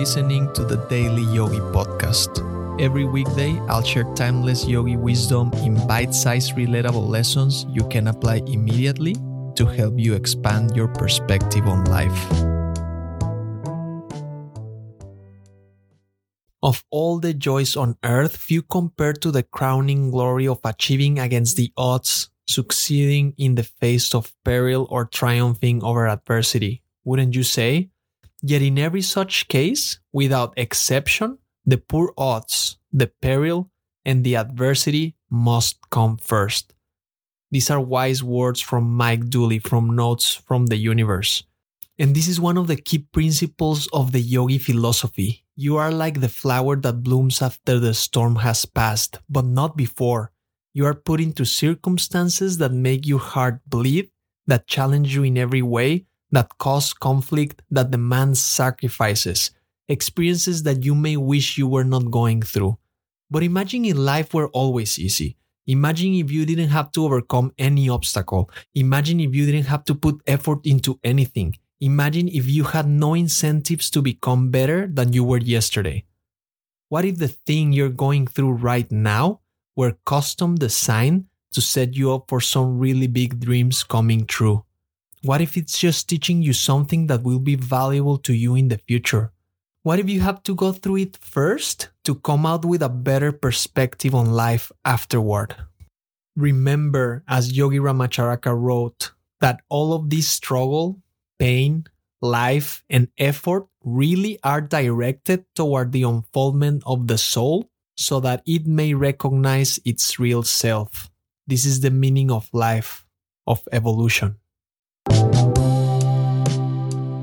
listening to the Daily Yogi Podcast. Every weekday, I'll share timeless yogi wisdom in bite sized, relatable lessons you can apply immediately to help you expand your perspective on life. Of all the joys on earth, few compare to the crowning glory of achieving against the odds, succeeding in the face of peril, or triumphing over adversity. Wouldn't you say? Yet in every such case, without exception, the poor odds, the peril, and the adversity must come first. These are wise words from Mike Dooley from Notes from the Universe. And this is one of the key principles of the yogi philosophy. You are like the flower that blooms after the storm has passed, but not before. You are put into circumstances that make your heart bleed, that challenge you in every way, that cause conflict, that demands sacrifices, experiences that you may wish you were not going through. But imagine if life were always easy. Imagine if you didn't have to overcome any obstacle. Imagine if you didn't have to put effort into anything. Imagine if you had no incentives to become better than you were yesterday. What if the thing you're going through right now were custom designed to set you up for some really big dreams coming true? What if it's just teaching you something that will be valuable to you in the future? What if you have to go through it first to come out with a better perspective on life afterward? Remember, as Yogi Ramacharaka wrote, that all of this struggle, pain, life, and effort really are directed toward the unfoldment of the soul so that it may recognize its real self. This is the meaning of life, of evolution.